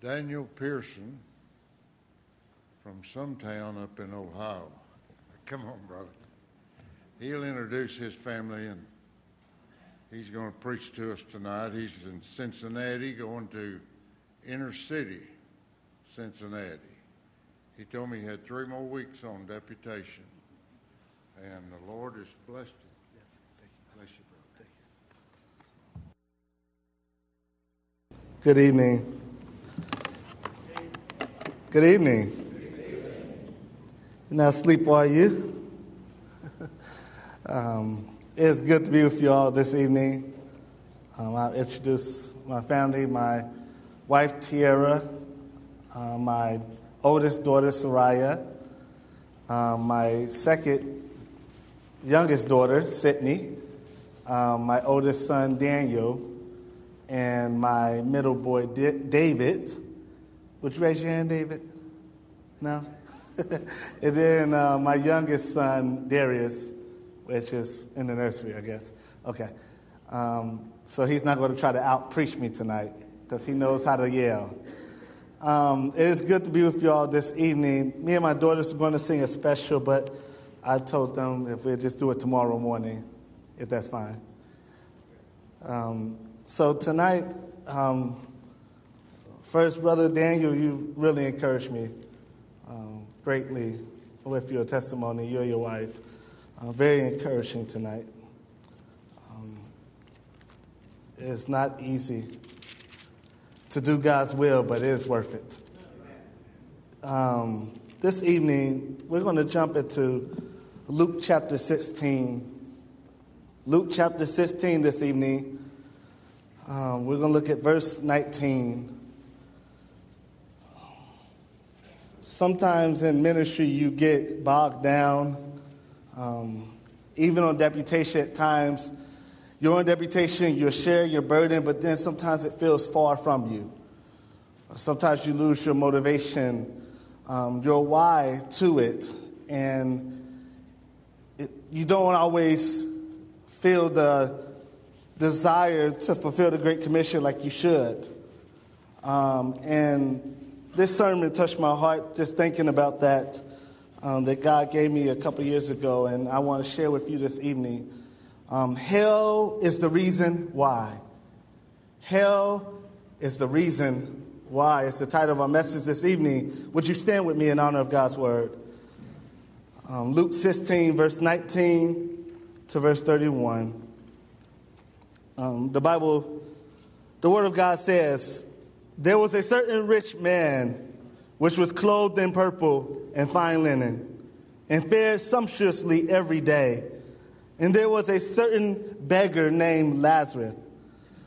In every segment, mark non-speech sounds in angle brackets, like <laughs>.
Daniel Pearson from some town up in Ohio. Come on, brother. He'll introduce his family and he's going to preach to us tonight. He's in Cincinnati going to inner city Cincinnati. He told me he had three more weeks on deputation. And the Lord has blessed him. Yes, thank you. Bless you, brother. Thank you. Good evening. Good evening. Not asleep, are you? <laughs> um, it's good to be with you all this evening. Um, I'll introduce my family, my wife, Tiara, uh, my oldest daughter, Soraya, um, my second youngest daughter, Sydney, um, my oldest son, Daniel, and my middle boy, D- David. Would you raise your hand, David? No? <laughs> and then uh, my youngest son, Darius, which is in the nursery, I guess. Okay. Um, so he's not going to try to out preach me tonight because he knows how to yell. Um, it is good to be with you all this evening. Me and my daughters are going to sing a special, but I told them if we just do it tomorrow morning, if that's fine. Um, so tonight, um, first, Brother Daniel, you really encouraged me um, greatly with your testimony, you and your wife. Uh, very encouraging tonight. Um, it's not easy to do God's will, but it is worth it. Um, this evening, we're going to jump into Luke chapter 16. Luke chapter 16 this evening. Um, we're going to look at verse 19. Sometimes in ministry, you get bogged down. Um, even on deputation, at times, you're on deputation, you're sharing your burden, but then sometimes it feels far from you. Sometimes you lose your motivation, um, your why to it, and it, you don't always feel the desire to fulfill the Great Commission like you should. Um, and this sermon touched my heart just thinking about that, um, that God gave me a couple years ago, and I want to share with you this evening. Um, hell is the reason why. Hell is the reason why. It's the title of our message this evening. Would you stand with me in honor of God's word? Um, Luke 16, verse 19 to verse 31. Um, the Bible, the Word of God says, There was a certain rich man which was clothed in purple and fine linen, and fared sumptuously every day. And there was a certain beggar named Lazarus,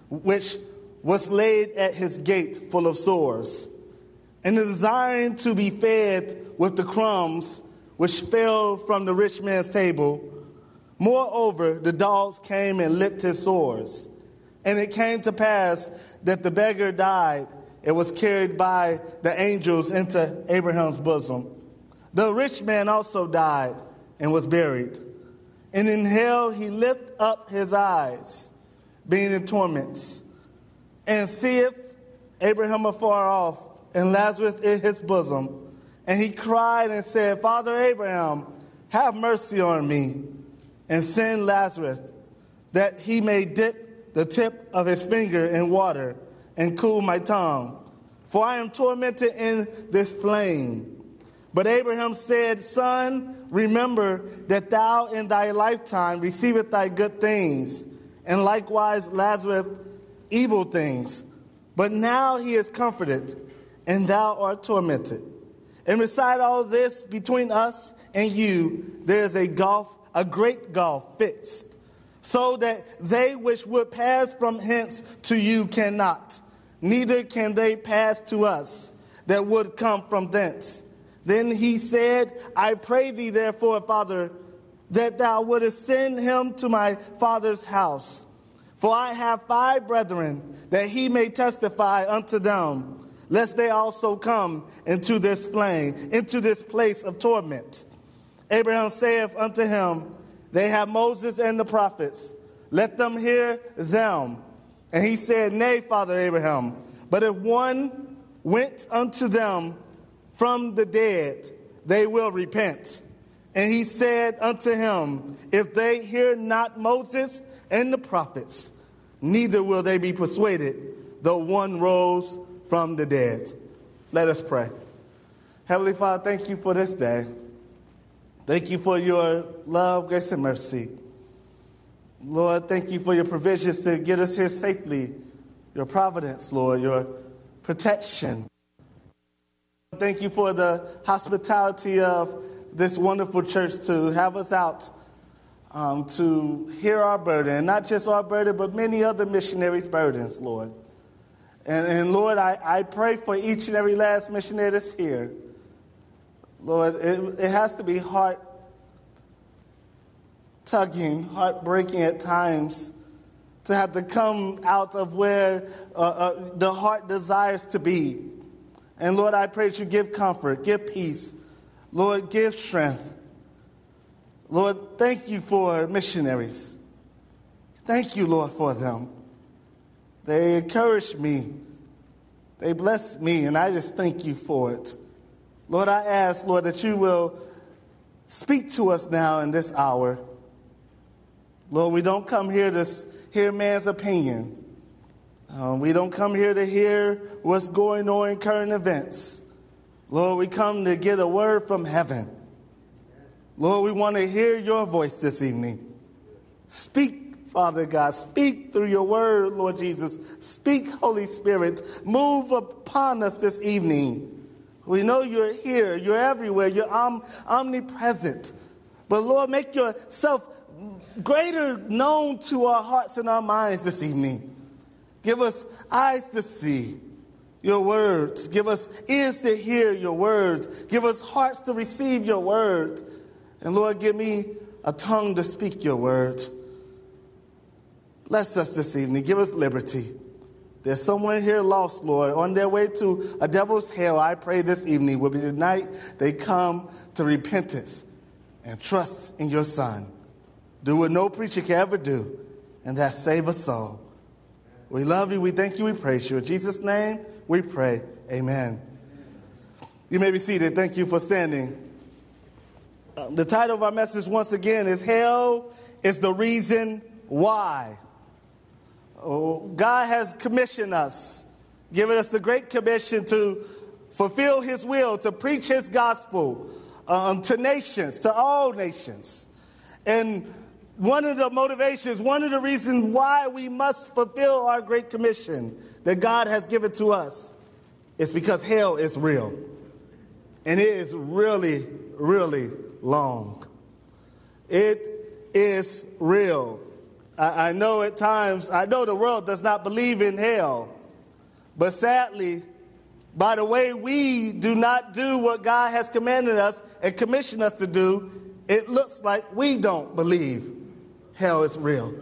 which was laid at his gate full of sores, and desiring to be fed with the crumbs which fell from the rich man's table. Moreover, the dogs came and licked his sores. And it came to pass that the beggar died and was carried by the angels into Abraham's bosom. The rich man also died and was buried. And in hell he lifted up his eyes, being in torments, and seeth Abraham afar off and Lazarus in his bosom. And he cried and said, Father Abraham, have mercy on me, and send Lazarus, that he may dip the tip of his finger in water and cool my tongue. For I am tormented in this flame. But Abraham said, Son, remember that thou in thy lifetime receivest thy good things, and likewise Lazarus evil things. But now he is comforted, and thou art tormented. And beside all this, between us and you, there is a gulf, a great gulf fixed, so that they which would pass from hence to you cannot, neither can they pass to us that would come from thence. Then he said, I pray thee, therefore, Father, that thou wouldest send him to my father's house. For I have five brethren, that he may testify unto them, lest they also come into this flame, into this place of torment. Abraham saith unto him, They have Moses and the prophets. Let them hear them. And he said, Nay, Father Abraham, but if one went unto them from the dead, they will repent. And he said unto him, If they hear not Moses and the prophets, neither will they be persuaded, though one rose from the dead. Let us pray. Heavenly Father, thank you for this day. Thank you for your love, grace, and mercy. Lord, thank you for your provisions to get us here safely, your providence, Lord, your protection. Thank you for the hospitality of this wonderful church to have us out um, to hear our burden, not just our burden, but many other missionaries' burdens, Lord. And, and Lord, I, I pray for each and every last missionary that's here. Lord, it, it has to be heart tugging, heartbreaking at times to have to come out of where uh, uh, the heart desires to be. And Lord, I pray that you give comfort, give peace. Lord, give strength. Lord, thank you for missionaries. Thank you, Lord, for them. They encourage me. They bless me, and I just thank you for it. Lord, I ask, Lord, that you will speak to us now in this hour. Lord, we don't come here to hear man's opinion. Um, we don't come here to hear what's going on in current events. Lord, we come to get a word from heaven. Lord, we want to hear your voice this evening. Speak, Father God. Speak through your word, Lord Jesus. Speak, Holy Spirit. Move upon us this evening. We know you're here, you're everywhere, you're om- omnipresent. But Lord, make yourself greater known to our hearts and our minds this evening. Give us eyes to see your words. Give us ears to hear your words. Give us hearts to receive your word. And Lord, give me a tongue to speak your words. Bless us this evening. Give us liberty. There's someone here lost, Lord, on their way to a devil's hell. I pray this evening will be the night they come to repentance and trust in your Son. Do what no preacher can ever do, and that save a soul. We love you, we thank you, we praise you. In Jesus' name, we pray. Amen. You may be seated. Thank you for standing. Uh, the title of our message, once again, is Hell is the Reason Why. Oh, God has commissioned us, given us the great commission to fulfill His will, to preach His gospel um, to nations, to all nations. And one of the motivations, one of the reasons why we must fulfill our great commission that God has given to us is because hell is real. And it is really, really long. It is real. I, I know at times, I know the world does not believe in hell, but sadly, by the way we do not do what God has commanded us and commissioned us to do, it looks like we don't believe hell is real.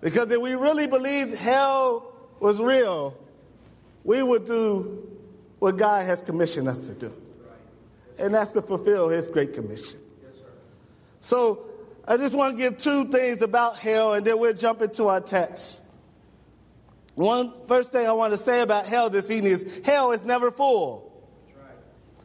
Because if we really believed hell was real, we would do what God has commissioned us to do. And that's to fulfill his great commission. So I just want to give two things about hell, and then we'll jump into our text. One first thing I want to say about hell this evening is hell is never full.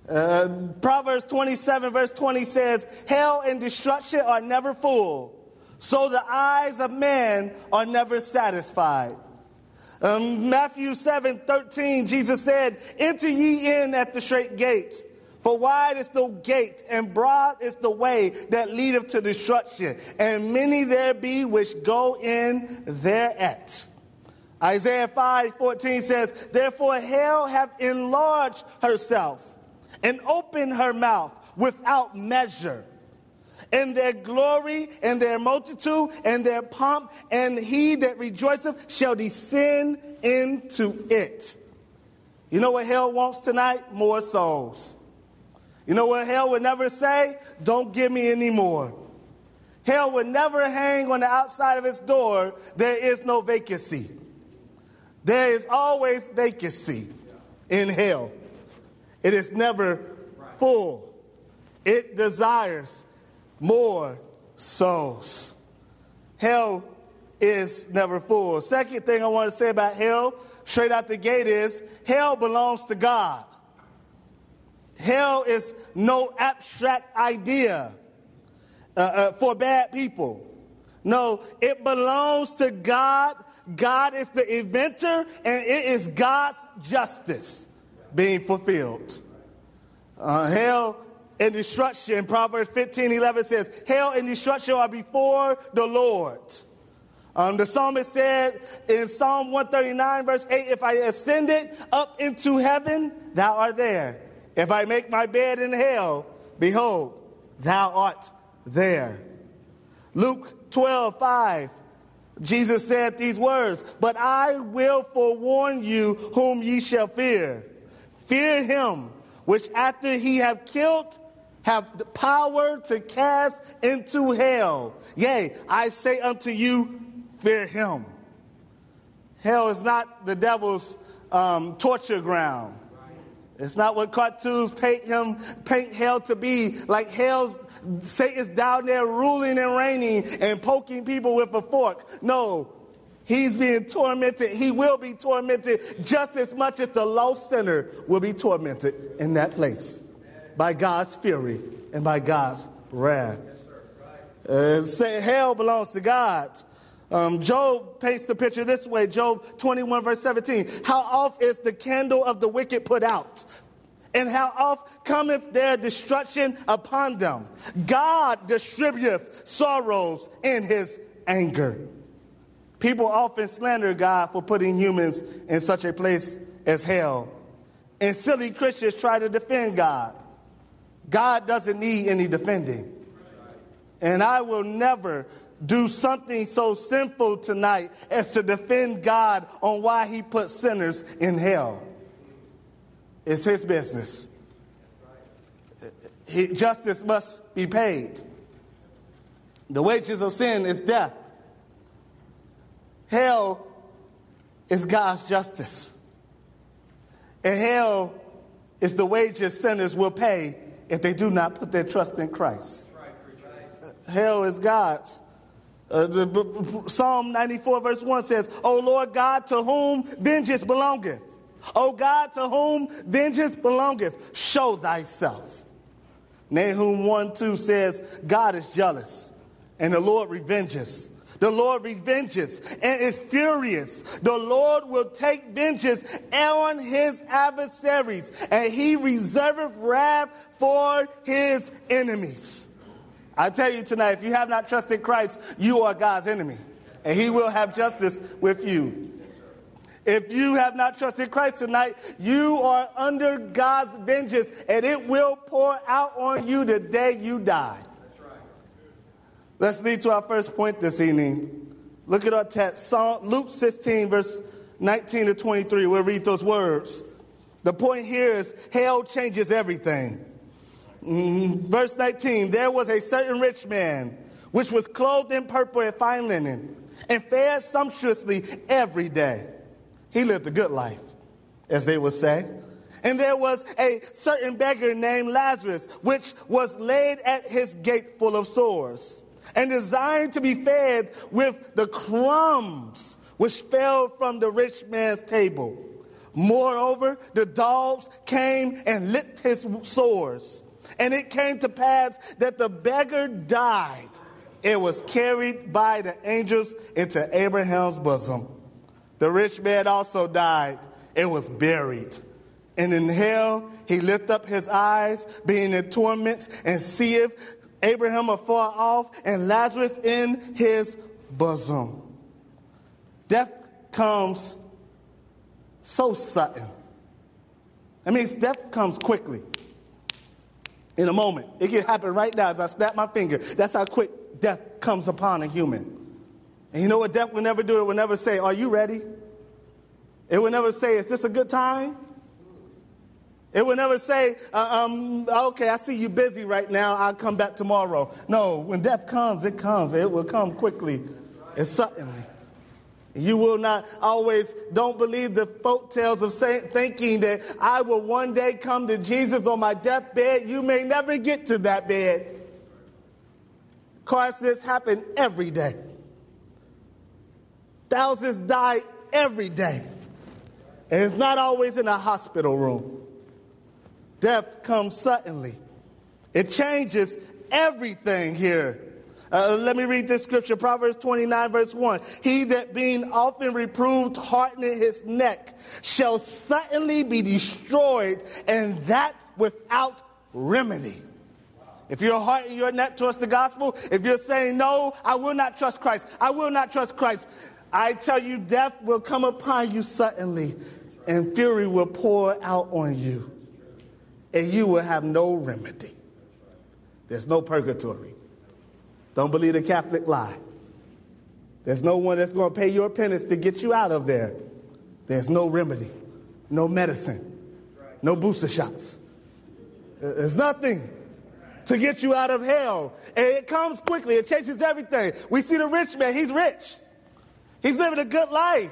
Uh, Proverbs 27, verse 20 says, Hell and destruction are never full so the eyes of man are never satisfied. Um, Matthew 7 13, Jesus said, Enter ye in at the straight gate. For wide is the gate, and broad is the way that leadeth to destruction, and many there be which go in thereat. Isaiah 5 14 says, Therefore hell hath enlarged herself, and opened her mouth without measure and their glory and their multitude and their pomp, and he that rejoiceth shall descend into it. You know what hell wants tonight? More souls. You know what hell would never say? Don't give me any more. Hell would never hang on the outside of its door, there is no vacancy. There is always vacancy in hell. It is never full. It desires more souls. Hell is never full. Second thing I want to say about hell, straight out the gate, is hell belongs to God. Hell is no abstract idea uh, uh, for bad people. No, it belongs to God. God is the inventor, and it is God's justice being fulfilled. Uh, hell and destruction, Proverbs 15 11 says, Hell and destruction are before the Lord. Um, the psalmist said in Psalm 139, verse 8, If I ascend it up into heaven, thou art there. If I make my bed in hell, behold, thou art there. Luke 12, 5. Jesus said these words, But I will forewarn you whom ye shall fear. Fear him, which after he have killed, have the power to cast into hell. Yea, I say unto you, fear him. Hell is not the devil's um, torture ground. It's not what cartoons paint him, paint hell to be. Like hell, Satan's down there ruling and reigning and poking people with a fork. No, he's being tormented. He will be tormented just as much as the lost sinner will be tormented in that place by God's fury and by God's wrath. Uh, say hell belongs to God. Um, Job paints the picture this way Job 21, verse 17. How oft is the candle of the wicked put out? And how oft cometh their destruction upon them? God distributeth sorrows in his anger. People often slander God for putting humans in such a place as hell. And silly Christians try to defend God. God doesn't need any defending. And I will never do something so sinful tonight as to defend God on why he put sinners in hell. It's his business. He, justice must be paid. The wages of sin is death. Hell is God's justice. And hell is the wages sinners will pay if they do not put their trust in Christ. Hell is God's. Uh, Psalm 94, verse 1 says, O Lord God, to whom vengeance belongeth. O God, to whom vengeance belongeth, show thyself. Nahum 1 2 says, God is jealous, and the Lord revenges. The Lord revenges and is furious. The Lord will take vengeance on his adversaries, and he reserveth wrath for his enemies. I tell you tonight, if you have not trusted Christ, you are God's enemy, and He will have justice with you. If you have not trusted Christ tonight, you are under God's vengeance, and it will pour out on you the day you die. Let's lead to our first point this evening. Look at our text, Psalm, Luke 16, verse 19 to 23. We'll read those words. The point here is hell changes everything. Mm, verse 19 There was a certain rich man which was clothed in purple and fine linen and fared sumptuously every day. He lived a good life, as they would say. And there was a certain beggar named Lazarus, which was laid at his gate full of sores, and desiring to be fed with the crumbs which fell from the rich man's table. Moreover, the dogs came and licked his sores. And it came to pass that the beggar died. It was carried by the angels into Abraham's bosom. The rich man also died. It was buried. And in hell he lift up his eyes, being in torments, and seeth Abraham afar off and Lazarus in his bosom. Death comes so sudden. I mean, death comes quickly in a moment. It can happen right now as I snap my finger. That's how quick death comes upon a human. And you know what death will never do? It will never say, Are you ready? It will never say, Is this a good time? It will never say, uh, um, Okay, I see you busy right now. I'll come back tomorrow. No, when death comes, it comes. It will come quickly and suddenly. You will not always, don't believe the folk tales of say, thinking that I will one day come to Jesus on my deathbed. You may never get to that bed. Of course, this happen every day. Thousands die every day. And it's not always in a hospital room. Death comes suddenly. It changes everything here. Uh, let me read this scripture Proverbs 29, verse 1. He that being often reproved, hardening his neck, shall suddenly be destroyed, and that without remedy. If you're hardening your neck towards the gospel, if you're saying, No, I will not trust Christ, I will not trust Christ, I tell you, death will come upon you suddenly, and fury will pour out on you, and you will have no remedy. There's no purgatory. Don't believe the Catholic lie. There's no one that's going to pay your penance to get you out of there. There's no remedy, no medicine, no booster shots. There's nothing to get you out of hell. And it comes quickly, it changes everything. We see the rich man, he's rich, he's living a good life.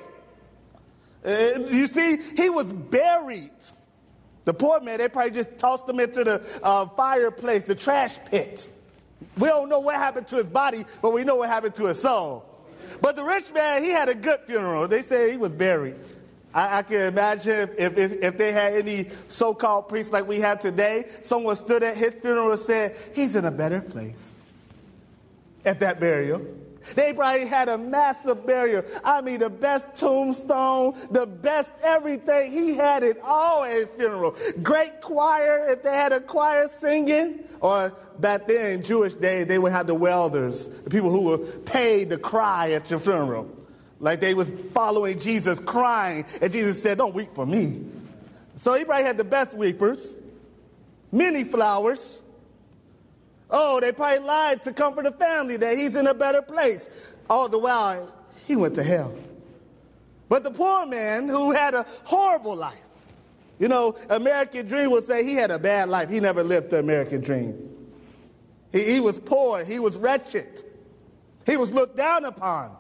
Uh, you see, he was buried. The poor man, they probably just tossed him into the uh, fireplace, the trash pit. We don't know what happened to his body, but we know what happened to his soul. But the rich man, he had a good funeral. They say he was buried. I, I can imagine if, if, if they had any so called priests like we have today, someone stood at his funeral and said, He's in a better place at that burial. They probably had a massive burial. I mean, the best tombstone, the best everything. He had it all at his funeral. Great choir, if they had a choir singing. Or back then, in Jewish days, they would have the welders, the people who were paid to cry at your funeral. Like they was following Jesus crying, and Jesus said, Don't weep for me. So he probably had the best weepers, many flowers. Oh, they probably lied to comfort the family that he's in a better place. All the while, he went to hell. But the poor man who had a horrible life, you know, American Dream would say he had a bad life. He never lived the American dream. He, he was poor, he was wretched, he was looked down upon.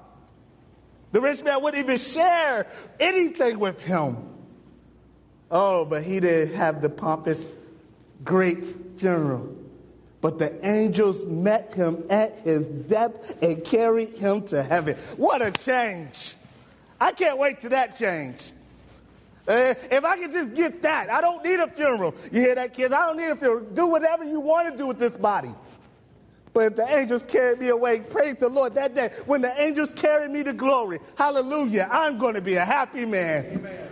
The rich man wouldn't even share anything with him. Oh, but he did have the pompous, great funeral. But the angels met him at his death and carried him to heaven. What a change! I can't wait to that change. Uh, if I could just get that, I don't need a funeral. You hear that, kids? I don't need a funeral. Do whatever you want to do with this body. But if the angels carried me away, praise the Lord, that day, when the angels carry me to glory, hallelujah, I'm going to be a happy man. Amen.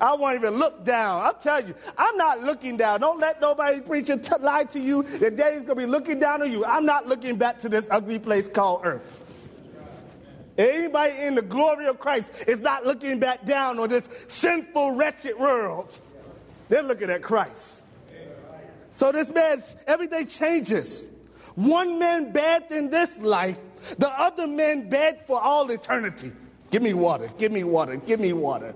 I won't even look down. I'll tell you, I'm not looking down. Don't let nobody preach and t- lie to you. The day is going to be looking down on you. I'm not looking back to this ugly place called earth. Anybody in the glory of Christ is not looking back down on this sinful, wretched world. They're looking at Christ. So this man, everything changes. One man begged in this life, the other man begged for all eternity. Give me water, give me water, give me water.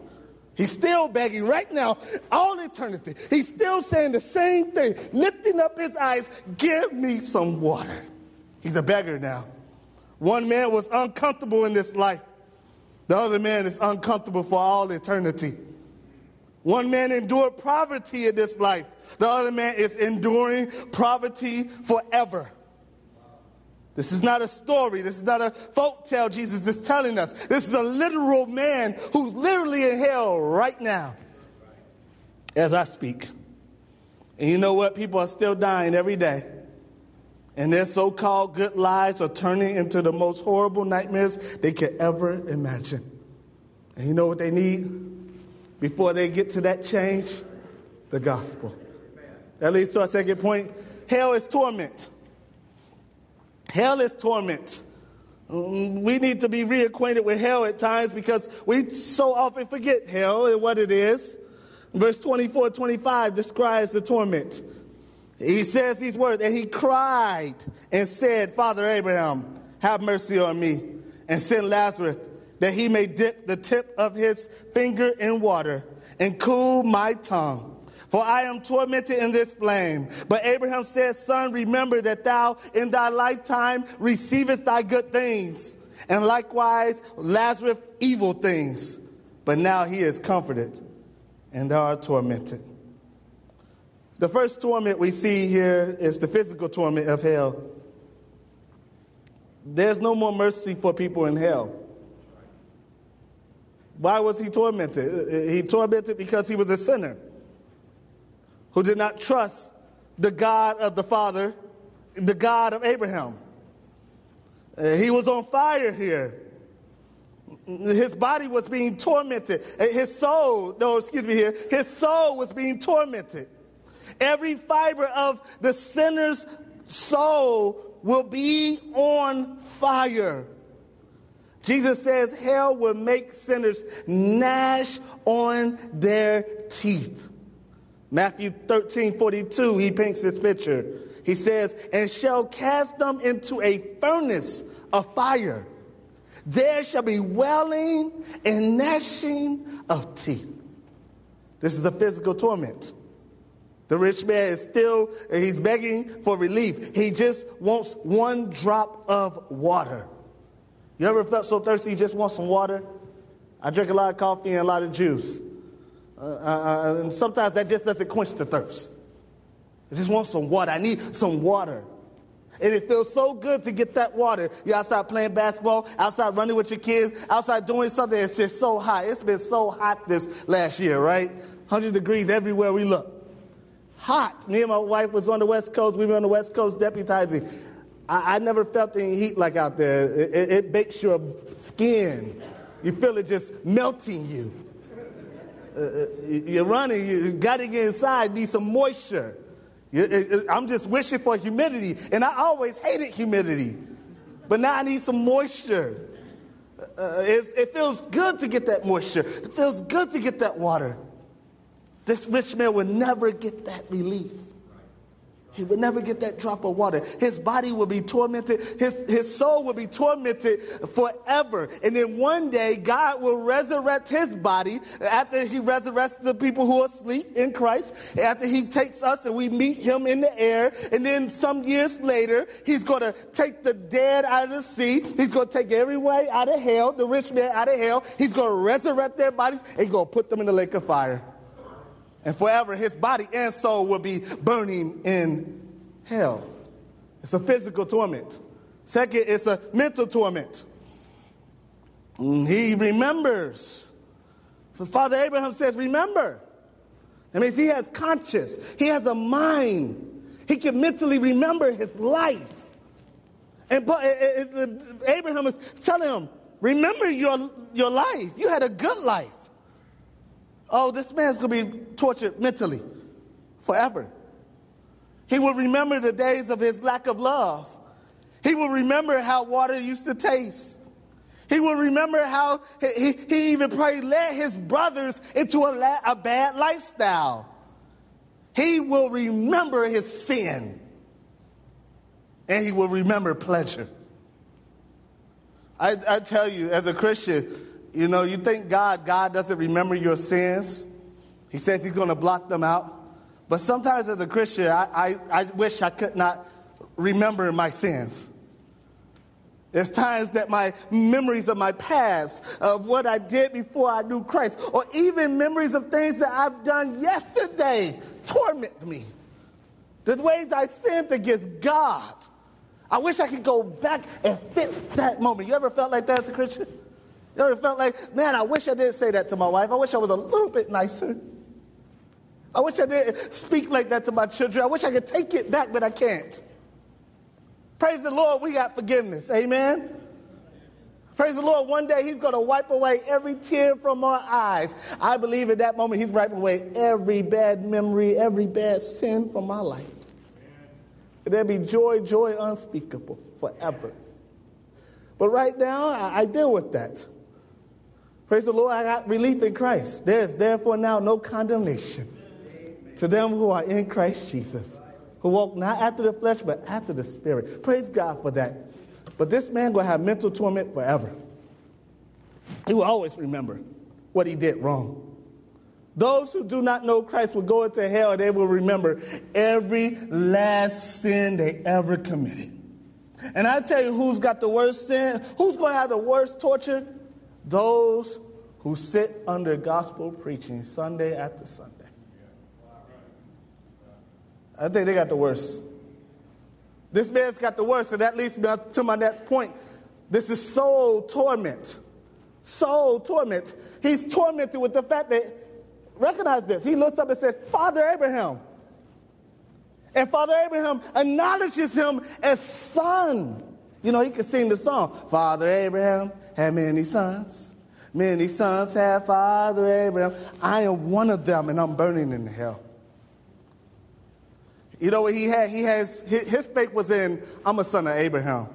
He's still begging right now, all eternity. He's still saying the same thing, lifting up his eyes, give me some water. He's a beggar now. One man was uncomfortable in this life, the other man is uncomfortable for all eternity. One man endured poverty in this life, the other man is enduring poverty forever. This is not a story. This is not a folk tale Jesus is telling us. This is a literal man who's literally in hell right now as I speak. And you know what? People are still dying every day. And their so called good lives are turning into the most horrible nightmares they could ever imagine. And you know what they need before they get to that change? The gospel. That leads to our second point hell is torment. Hell is torment. Mm, we need to be reacquainted with hell at times because we so often forget hell and what it is. Verse 24 25 describes the torment. He says these words, and he cried and said, Father Abraham, have mercy on me, and send Lazarus that he may dip the tip of his finger in water and cool my tongue. For I am tormented in this flame. But Abraham said, Son, remember that thou in thy lifetime receivest thy good things, and likewise Lazarus evil things. But now he is comforted, and thou art tormented. The first torment we see here is the physical torment of hell. There's no more mercy for people in hell. Why was he tormented? He tormented because he was a sinner who did not trust the God of the Father, the God of Abraham. Uh, he was on fire here. His body was being tormented. Uh, his soul, no, excuse me here, his soul was being tormented. Every fiber of the sinner's soul will be on fire. Jesus says hell will make sinners gnash on their teeth. Matthew 13 42, he paints this picture. He says, and shall cast them into a furnace of fire. There shall be wailing and gnashing of teeth. This is a physical torment. The rich man is still, he's begging for relief. He just wants one drop of water. You ever felt so thirsty you just want some water? I drink a lot of coffee and a lot of juice. Uh, uh, uh, and sometimes that just doesn't quench the thirst. I just want some water. I need some water. And it feels so good to get that water. You're outside playing basketball, outside running with your kids, outside doing something. It's just so hot. It's been so hot this last year, right? 100 degrees everywhere we look. Hot. Me and my wife was on the West Coast. We were on the West Coast deputizing. I, I never felt any heat like out there. It, it, it bakes your skin. You feel it just melting you. Uh, uh you're running, you got to get inside, need some moisture. I'm just wishing for humidity, and I always hated humidity. But now I need some moisture. Uh, it feels good to get that moisture. It feels good to get that water. This rich man will never get that relief. He would never get that drop of water. His body will be tormented. His, his soul will be tormented forever. And then one day, God will resurrect his body after he resurrects the people who are asleep in Christ, after he takes us and we meet him in the air. And then some years later, he's going to take the dead out of the sea. He's going to take everyone out of hell, the rich man out of hell. He's going to resurrect their bodies and he's going to put them in the lake of fire. And forever, his body and soul will be burning in hell. It's a physical torment. Second, it's a mental torment. Mm, he remembers. Father Abraham says, Remember. That means he has conscience, he has a mind. He can mentally remember his life. And eh, eh, eh, Abraham is telling him, Remember your, your life. You had a good life. Oh, this man's going to be tortured mentally forever. He will remember the days of his lack of love. He will remember how water used to taste. He will remember how he, he even probably led his brothers into a, la- a bad lifestyle. He will remember his sin. And he will remember pleasure. I, I tell you, as a Christian, you know, you think God, God doesn't remember your sins. He says he's going to block them out. But sometimes as a Christian, I, I, I wish I could not remember my sins. There's times that my memories of my past, of what I did before I knew Christ, or even memories of things that I've done yesterday torment me. The ways I sinned against God. I wish I could go back and fix that moment. You ever felt like that as a Christian? You ever felt like, man, I wish I didn't say that to my wife. I wish I was a little bit nicer. I wish I didn't speak like that to my children. I wish I could take it back, but I can't. Praise the Lord, we got forgiveness. Amen. Praise the Lord. One day He's going to wipe away every tear from our eyes. I believe at that moment He's wiping away every bad memory, every bad sin from my life. And there'll be joy, joy unspeakable forever. But right now, I, I deal with that. Praise the Lord, I got relief in Christ. There is therefore now no condemnation to them who are in Christ Jesus, who walk not after the flesh, but after the Spirit. Praise God for that. But this man will have mental torment forever. He will always remember what he did wrong. Those who do not know Christ will go into hell they will remember every last sin they ever committed. And I tell you who's got the worst sin, who's going to have the worst torture? Those who sit under gospel preaching Sunday after Sunday. I think they got the worst. This man's got the worst, and that leads me to my next point. This is soul torment. soul torment. He's tormented with the fact that, recognize this, he looks up and says, Father Abraham. And Father Abraham acknowledges him as son. You know, he could sing the song, Father Abraham had many sons. Many sons have Father Abraham. I am one of them, and I'm burning in hell. You know what he had? He has his faith was in I'm a son of Abraham,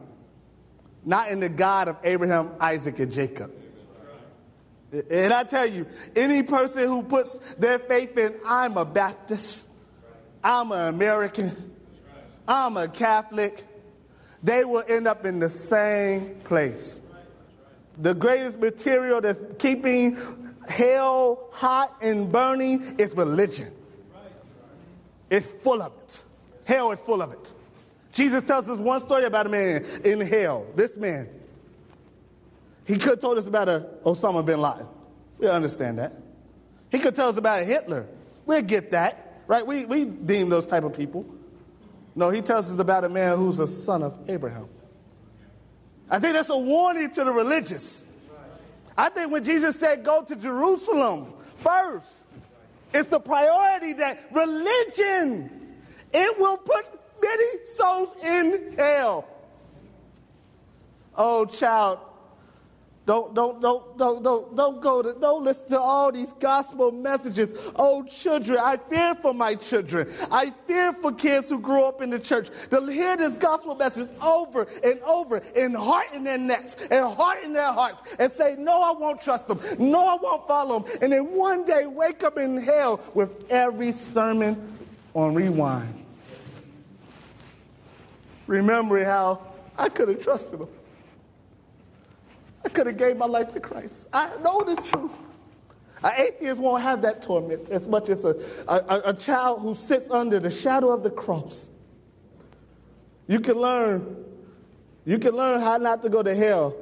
not in the God of Abraham, Isaac, and Jacob. And I tell you, any person who puts their faith in I'm a Baptist, I'm an American, I'm a Catholic, they will end up in the same place. The greatest material that's keeping hell hot and burning is religion. It's full of it. Hell is full of it. Jesus tells us one story about a man in hell. This man. He could have told us about a Osama bin Laden. We understand that. He could tell us about a Hitler. We'll get that, right? We, we deem those type of people. No, he tells us about a man who's a son of Abraham. I think that's a warning to the religious. I think when Jesus said, go to Jerusalem first, it's the priority that religion, it will put many souls in hell. Oh, child, don't, don't, don't, don't, don't, don't go to, don't listen to all these gospel messages. Oh, children, I fear for my children. I fear for kids who grew up in the church to hear this gospel message over and over and heart in their necks and heart in their hearts and say, no, I won't trust them. No, I won't follow them. And then one day wake up in hell with every sermon on rewind. Remembering how I could have trusted them. I could have gave my life to Christ. I know the truth. An atheist won't have that torment as much as a, a, a child who sits under the shadow of the cross. You can learn. You can learn how not to go to hell.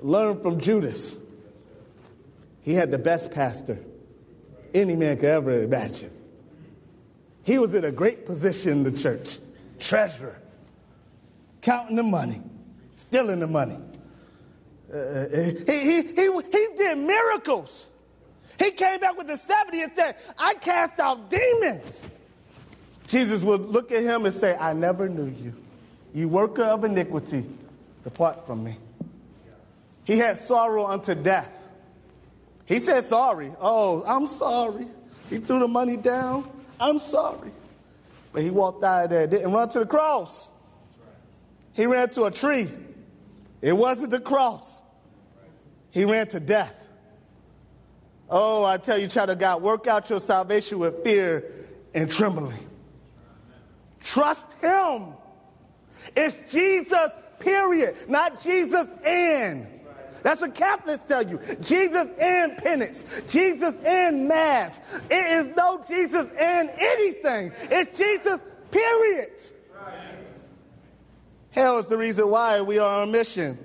Learn from Judas. He had the best pastor any man could ever imagine. He was in a great position in the church, treasurer, counting the money, stealing the money. Uh, he, he, he, he did miracles. He came back with the 70 and said, I cast out demons. Jesus would look at him and say, I never knew you. You worker of iniquity, depart from me. He had sorrow unto death. He said sorry. Oh, I'm sorry. He threw the money down. I'm sorry. But he walked out of there, didn't run to the cross. He ran to a tree. It wasn't the cross. He ran to death. Oh, I tell you, child of God, work out your salvation with fear and trembling. Trust Him. It's Jesus, period, not Jesus and. That's what Catholics tell you. Jesus and penance. Jesus and mass. It is no Jesus and anything. It's Jesus, period. Hell is the reason why we are on mission.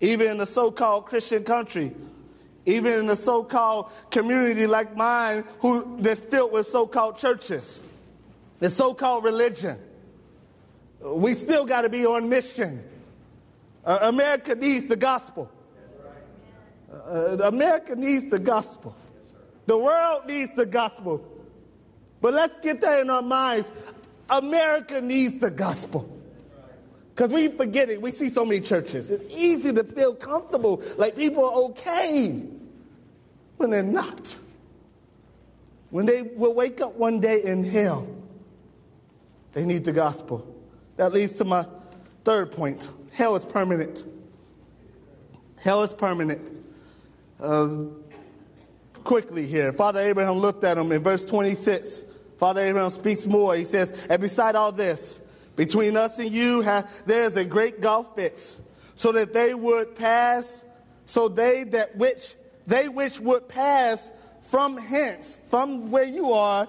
Even in a so called Christian country, even in a so called community like mine, who, that's filled with so called churches, the so called religion, we still got to be on mission. Uh, America needs the gospel. Uh, America needs the gospel. The world needs the gospel. But let's get that in our minds. America needs the gospel. Because we forget it. We see so many churches. It's easy to feel comfortable, like people are okay when they're not. When they will wake up one day in hell, they need the gospel. That leads to my third point hell is permanent. Hell is permanent. Uh, quickly here, Father Abraham looked at him in verse 26. Father Abraham speaks more. He says, And beside all this, between us and you, there is a great gulf fixed, so that they would pass, so they that which they which would pass from hence, from where you are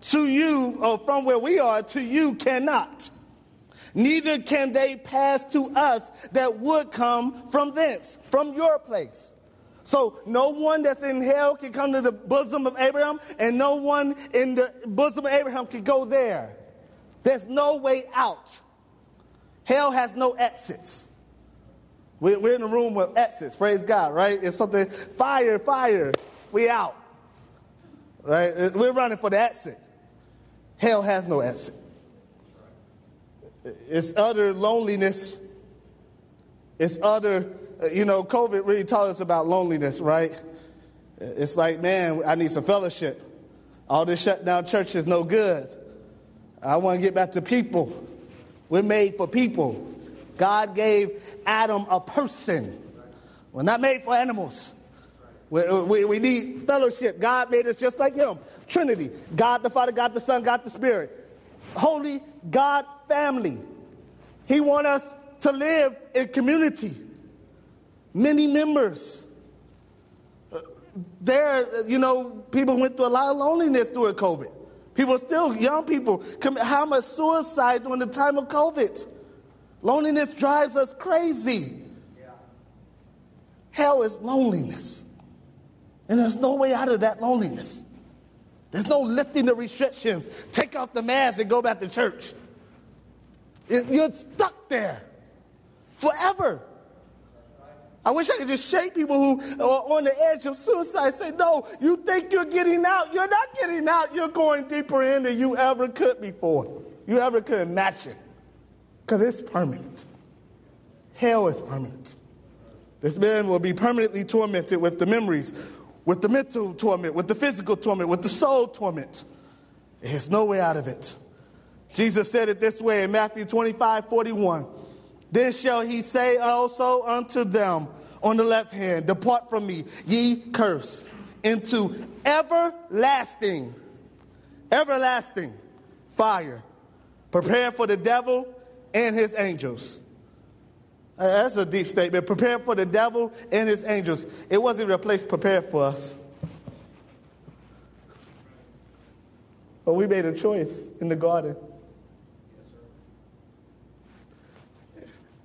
to you, or from where we are to you, cannot. Neither can they pass to us that would come from thence, from your place. So no one that's in hell can come to the bosom of Abraham, and no one in the bosom of Abraham can go there. There's no way out. Hell has no exits. We're in a room with exits, praise God, right? If something, fire, fire, we out. Right? Uh, we're running for the exit. Hell has no exit. It's utter loneliness. It's utter, uh, you know, COVID really taught us about loneliness, right? It's like, man, I need some fellowship. All this shut down church is no good. I want to get back to people. We're made for people. God gave Adam a person. We're not made for animals. We, we, we, need fellowship. God made us just like Him. Trinity God the Father, God the Son, God the Spirit. Holy God family. He wants us to live in community. Many members. Uh, there, you know, people went through a lot of loneliness during COVID. People still, young people, how much suicide during the time of COVID. Loneliness drives us crazy. Hell is loneliness. And there's no way out of that loneliness. There's no lifting the restrictions. Take off the mask and go back to church. You're stuck there forever. I wish I could just shake people who are on the edge of suicide say, No, you think you're getting out. You're not getting out. You're going deeper in than you ever could before. You ever could imagine because it's permanent. Hell is permanent. This man will be permanently tormented with the memories, with the mental torment, with the physical torment, with the soul torment. There's no way out of it. Jesus said it this way in Matthew 25 41. Then shall he say also unto them on the left hand, Depart from me, ye cursed, into everlasting, everlasting fire. prepared for the devil and his angels. Uh, that's a deep statement. Prepare for the devil and his angels. It wasn't a place prepared for us. But we made a choice in the garden.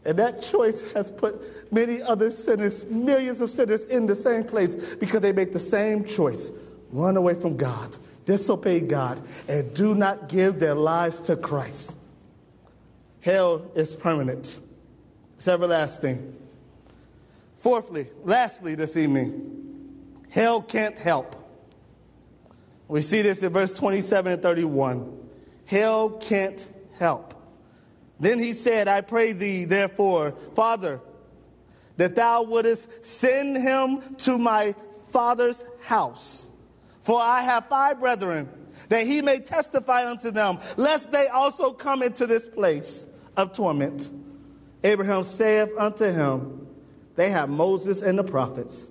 And that choice has put many other sinners, millions of sinners, in the same place because they make the same choice run away from God, disobey God, and do not give their lives to Christ. Hell is permanent, it's everlasting. Fourthly, lastly, this evening, hell can't help. We see this in verse 27 and 31. Hell can't help. Then he said, I pray thee, therefore, Father, that thou wouldest send him to my father's house. For I have five brethren, that he may testify unto them, lest they also come into this place of torment. Abraham saith unto him, They have Moses and the prophets.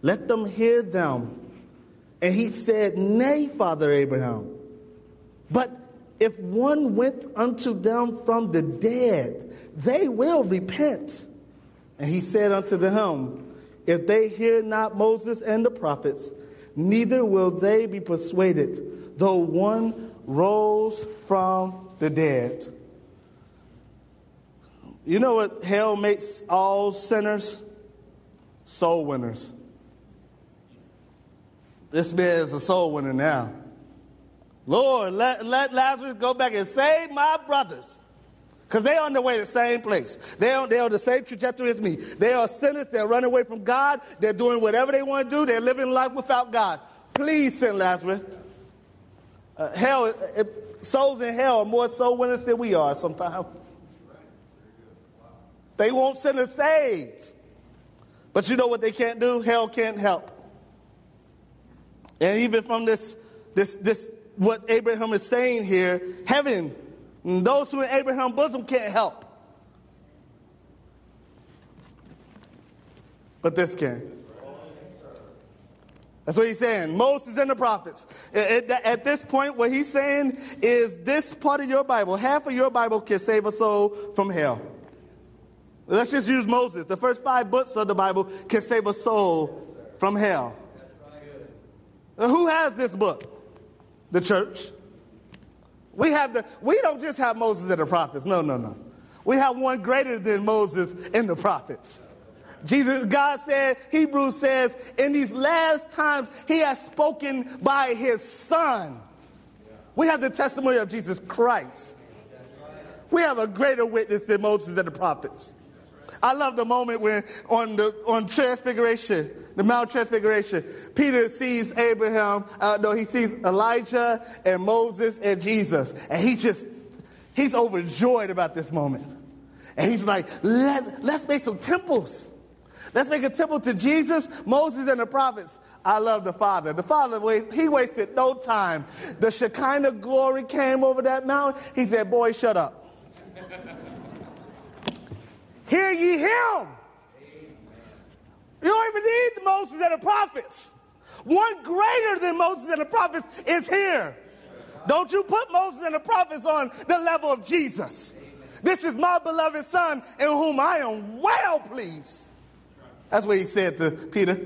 Let them hear them. And he said, Nay, Father Abraham. But if one went unto them from the dead, they will repent. And he said unto them, If they hear not Moses and the prophets, neither will they be persuaded, though one rose from the dead. You know what hell makes all sinners? Soul winners. This man is a soul winner now. Lord, let, let Lazarus go back and save my brothers. Because they're on their way to the same place. They're on, they're on the same trajectory as me. They are sinners. They're running away from God. They're doing whatever they want to do. They're living life without God. Please send Lazarus. Uh, hell, it, souls in hell are more soul winners than we are sometimes. They won't send us saved. But you know what they can't do? Hell can't help. And even from this, this, this, what Abraham is saying here, heaven, those who in Abraham's bosom can't help. But this can. That's what he's saying. Moses and the prophets. At, at, this point, what he's saying is this part of your Bible, half of your Bible can save a soul from hell. Let's just use Moses. The first five books of the Bible can save a soul from hell. Who has this book? The church. We have the we don't just have Moses and the prophets. No, no, no. We have one greater than Moses and the prophets. Jesus, God said, Hebrews says, in these last times, he has spoken by his son. We have the testimony of Jesus Christ. We have a greater witness than Moses and the prophets. I love the moment when on the on Transfiguration, the Mount Transfiguration, Peter sees Abraham. Uh, no, he sees Elijah and Moses and Jesus, and he just he's overjoyed about this moment, and he's like, Let, let's make some temples. Let's make a temple to Jesus, Moses, and the prophets. I love the Father. The Father, he wasted no time. The Shekinah glory came over that mountain. He said, Boy, shut up. Hear ye him. You don't even need Moses and the prophets. One greater than Moses and the prophets is here. Don't you put Moses and the prophets on the level of Jesus. This is my beloved Son in whom I am well pleased. That's what he said to Peter.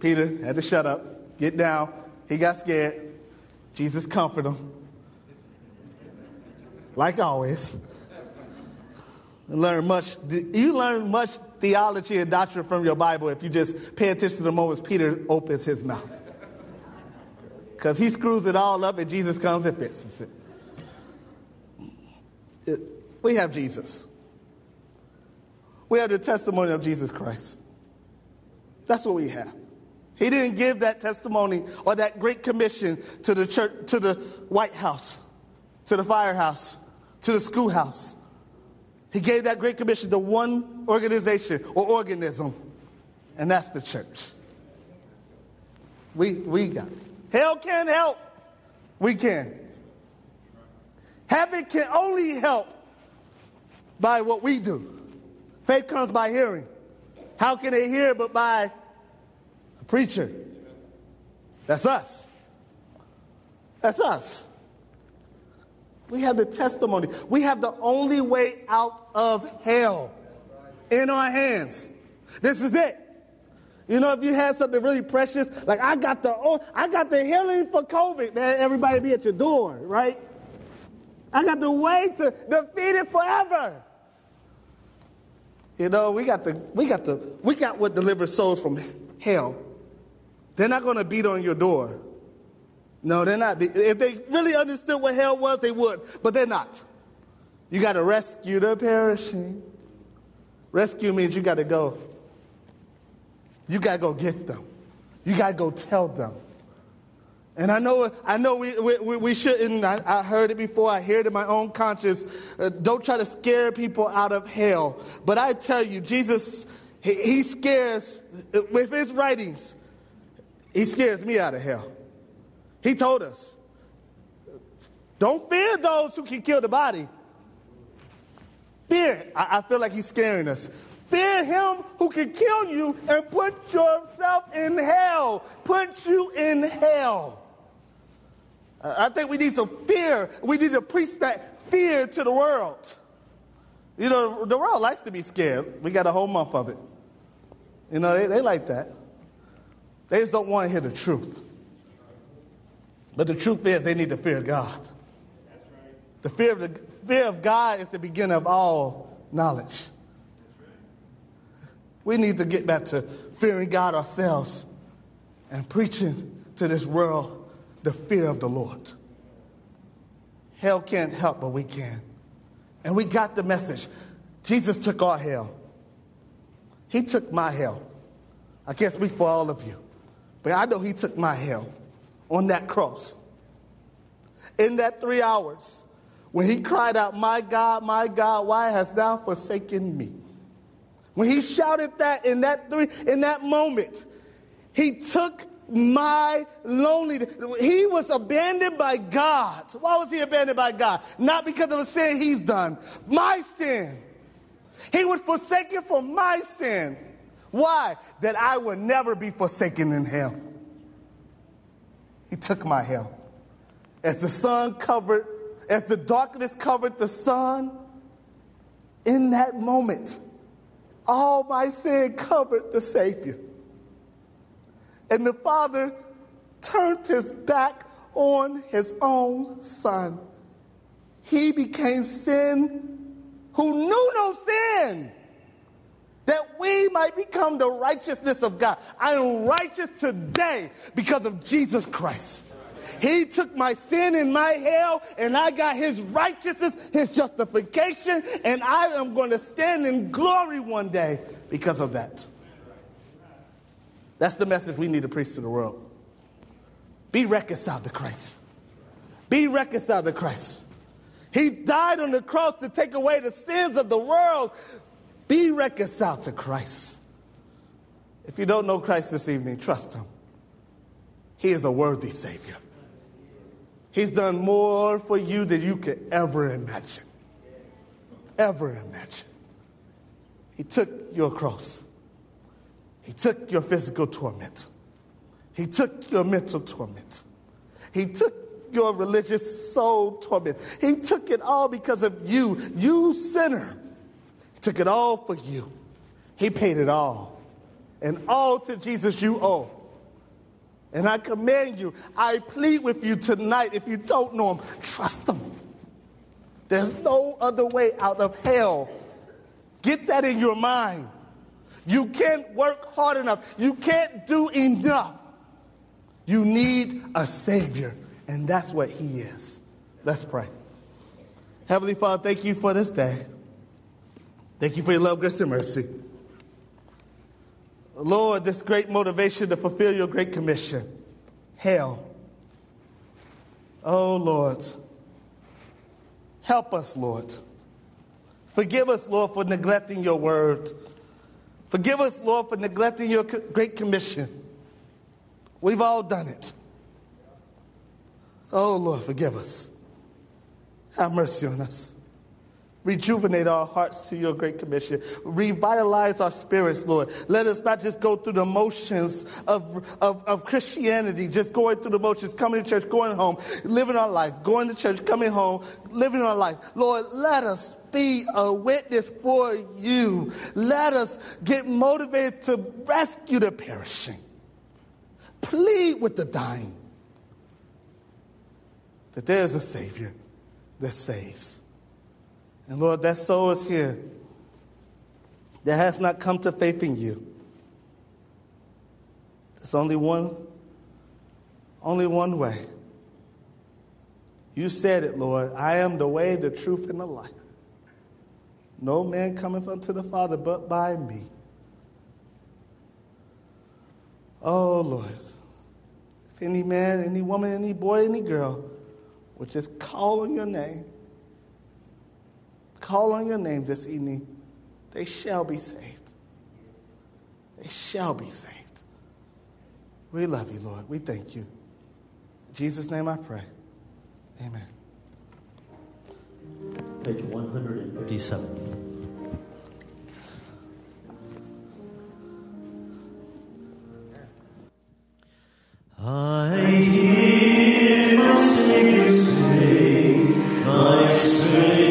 Peter had to shut up, get down. He got scared. Jesus comforted him. Like always. Learn much. You learn much theology and doctrine from your Bible if you just pay attention to the moments Peter opens his mouth. Because he screws it all up and Jesus comes and fixes it. it. We have Jesus. We have the testimony of Jesus Christ. That's what we have. He didn't give that testimony or that great commission to the church, to the White House, to the firehouse, to the schoolhouse. He gave that great commission to one organization or organism, and that's the church. We, we got it. Hell can't help. We can. Heaven can only help by what we do. Faith comes by hearing. How can they hear but by a preacher? That's us. That's us. We have the testimony. We have the only way out of hell in our hands. This is it. You know, if you had something really precious, like I got the oh, I got the healing for COVID, man, everybody be at your door, right? I got the way to defeat it forever. You know, we got the we got the we got what delivers souls from hell. They're not going to beat on your door. No, they're not. If they really understood what hell was, they would, but they're not. You got to rescue the perishing. Rescue means you got to go. You got to go get them. You got to go tell them. And I know, I know we, we, we shouldn't, I, I, heard it before, I hear it in my own conscience. Uh, don't try to scare people out of hell. But I tell you, Jesus, he, he scares, with his writings, he scares me out of hell. He told us, don't fear those who can kill the body. Fear, I, I feel like he's scaring us. Fear him who can kill you and put yourself in hell. Put you in hell. I think we need some fear. We need to preach that fear to the world. You know, the world likes to be scared. We got a whole month of it. You know, they, they like that. They just don't want to hear the truth. But the truth is, they need to fear God. The fear of, the fear of God is the beginning of all knowledge. We need to get back to fearing God ourselves and preaching to this world the fear of the Lord. Hell can't help, but we can. And we got the message. Jesus took our hell. He took my hell. I can't speak for all of you, but I know He took my hell on that cross. In that three hours, when He cried out, My God, my God, why hast thou forsaken me? When He shouted that in that three, in that moment, He took my loneliness. He was abandoned by God. Why was he abandoned by God? Not because of a sin he's done. My sin. He was forsaken for my sin. Why? That I would never be forsaken in hell. He took my hell. As the sun covered, as the darkness covered the sun, in that moment, all my sin covered the Savior. And the father turned his back on his own son. He became sin who knew no sin, that we might become the righteousness of God. I am righteous today because of Jesus Christ. He took my sin and my hell, and I got his righteousness, his justification, and I am going to stand in glory one day because of that. That's the message we need to preach to the world. Be reconciled to Christ. Be reconciled to Christ. He died on the cross to take away the sins of the world. Be reconciled to Christ. If you don't know Christ this evening, trust Him. He is a worthy Savior. He's done more for you than you could ever imagine. Ever imagine. He took your cross, He took your physical torment, He took your mental torment, He took your religious soul torment. He took it all because of you, you sinner. Took it all for you. He paid it all. And all to Jesus you owe. And I command you, I plead with you tonight, if you don't know him, trust him. There's no other way out of hell. Get that in your mind. You can't work hard enough. You can't do enough. You need a Savior. And that's what He is. Let's pray. Heavenly Father, thank you for this day. Thank you for your love, grace, and mercy. Lord, this great motivation to fulfill your great commission. Hell. Oh, Lord. Help us, Lord. Forgive us, Lord, for neglecting your word. Forgive us, Lord, for neglecting your great commission. We've all done it. Oh, Lord, forgive us. Have mercy on us. Rejuvenate our hearts to your great commission. Revitalize our spirits, Lord. Let us not just go through the motions of, of, of, Christianity, just going through the motions, coming to church, going home, living our life, going to church, coming home, living our life. Lord, let us be a witness for you. Let us get motivated to rescue the perishing, plead with the dying that there is a Savior that saves. And Lord, that soul is here that has not come to faith in you. There's only one, only one way. You said it, Lord. I am the way, the truth, and the life. No man cometh unto the Father but by me. Oh, Lord. If any man, any woman, any boy, any girl would just call on your name, call on your name this evening, they shall be saved. They shall be saved. We love you, Lord. We thank you. In Jesus' name I pray. Amen. Page 157. I hear my Savior say, My strength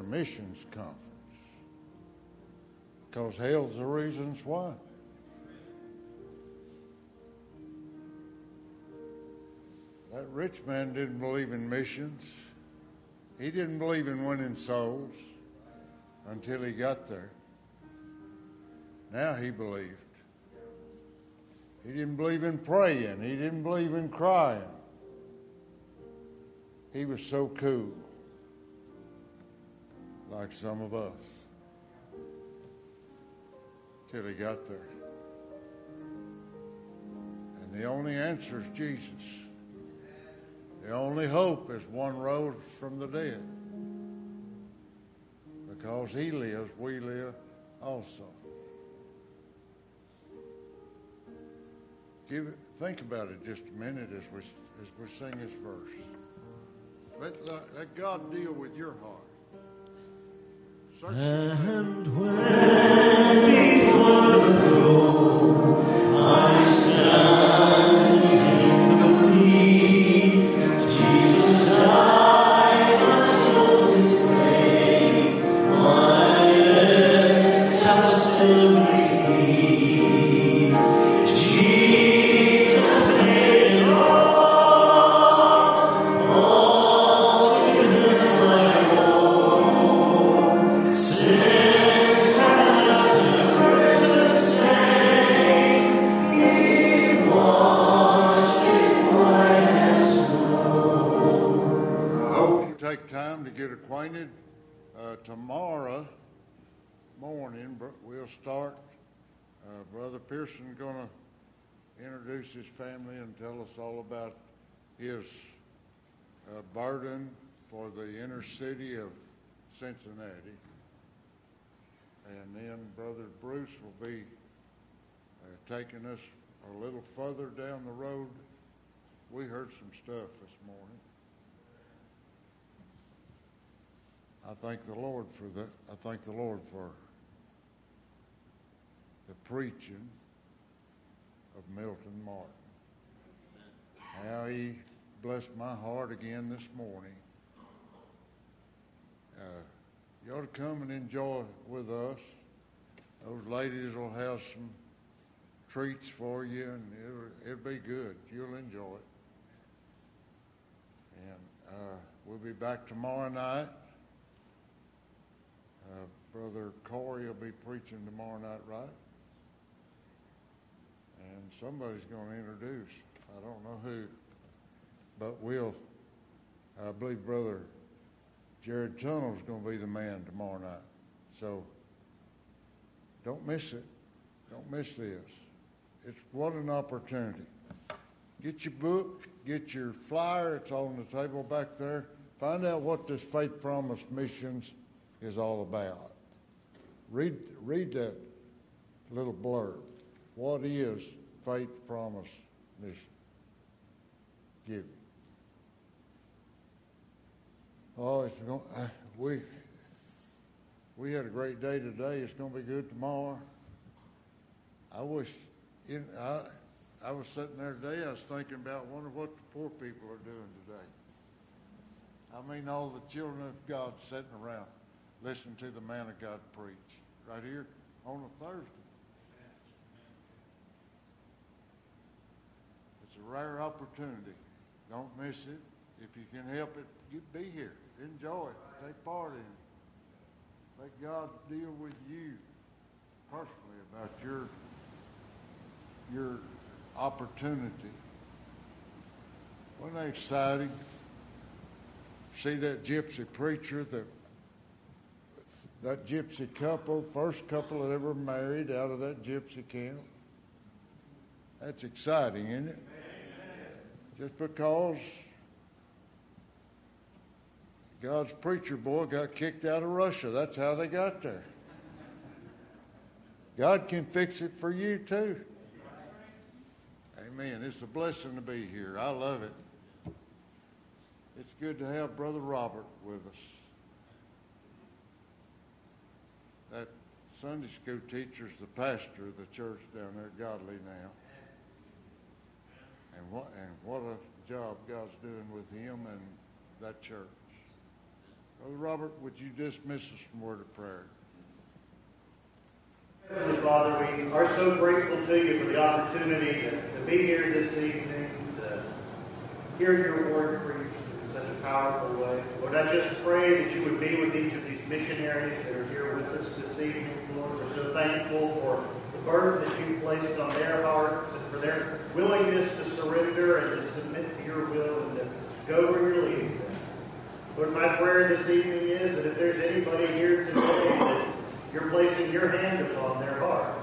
a missions conference. Because hell's the reasons why. That rich man didn't believe in missions. He didn't believe in winning souls until he got there. Now he believed. He didn't believe in praying. He didn't believe in crying. He was so cool, like some of us, till he got there. And the only answer is Jesus. The only hope is one rose from the dead. Because he lives, we live also. Give think about it just a minute as we, as we sing this verse. Let, let, let God deal with your heart. And when get acquainted. Uh, tomorrow morning, we'll start. Uh, Brother Pearson's going to introduce his family and tell us all about his uh, burden for the inner city of Cincinnati. And then Brother Bruce will be uh, taking us a little further down the road. We heard some stuff this morning. I thank the Lord for the, I thank the Lord for the preaching of Milton Martin. How he blessed my heart again this morning. Uh, you ought to come and enjoy with us. Those ladies will have some treats for you, and it'll, it'll be good. You'll enjoy it. And uh, we'll be back tomorrow night. Uh, Brother Corey will be preaching tomorrow night, right? And somebody's going to introduce. I don't know who, but we'll. I believe Brother Jared Tunnell's going to be the man tomorrow night. So don't miss it. Don't miss this. It's what an opportunity. Get your book, get your flyer. It's on the table back there. Find out what this Faith Promise Missions is all about. Read, read that little blurb. What is Faith Promise Mission? Giving. Oh, it's going. Uh, we we had a great day today. It's going to be good tomorrow. I wish. I I was sitting there today. I was thinking about wonder what the poor people are doing today. I mean, all the children of God sitting around listening to the man of God preach right here on a Thursday. It's a rare opportunity. Don't miss it. If you can help it, you be here. Enjoy it. Take part in it. Let God deal with you personally about your your opportunity. Wasn't that exciting? See that gypsy preacher, that that gypsy couple, first couple that ever married out of that gypsy camp. That's exciting, isn't it? Just because God's preacher boy got kicked out of Russia. That's how they got there. God can fix it for you too. Amen. It's a blessing to be here. I love it. It's good to have Brother Robert with us. That Sunday school teacher's the pastor of the church down there Godly now. And what and what a job God's doing with him and that church. Brother Robert, would you dismiss us from word of prayer? Heavenly Father, we are so grateful to you for the opportunity to, to be here this evening, to hear your word preached in such a powerful way. Lord, I just pray that you would be with each of these missionaries that are here with us this evening, Lord. We're so thankful for the burden that you placed on their hearts and for their willingness to surrender and to submit to your will and to go where you're leading them. Lord, my prayer this evening is that if there's anybody here today that you're placing your hand upon their heart,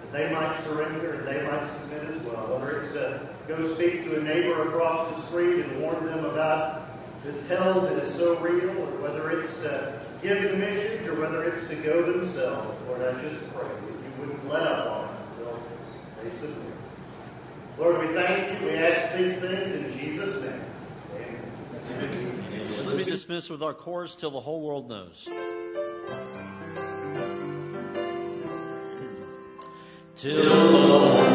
that they might surrender and they might submit as well. Whether it's to go speak to a neighbor across the street and warn them about this hell that is so real, or whether it's to give message, or whether it's to go themselves. Lord, I just pray that you wouldn't let up on them until they submit. Lord, we thank you. We ask these things in Jesus' name. Amen. Let's be dismissed with our chorus till the whole world knows. Till the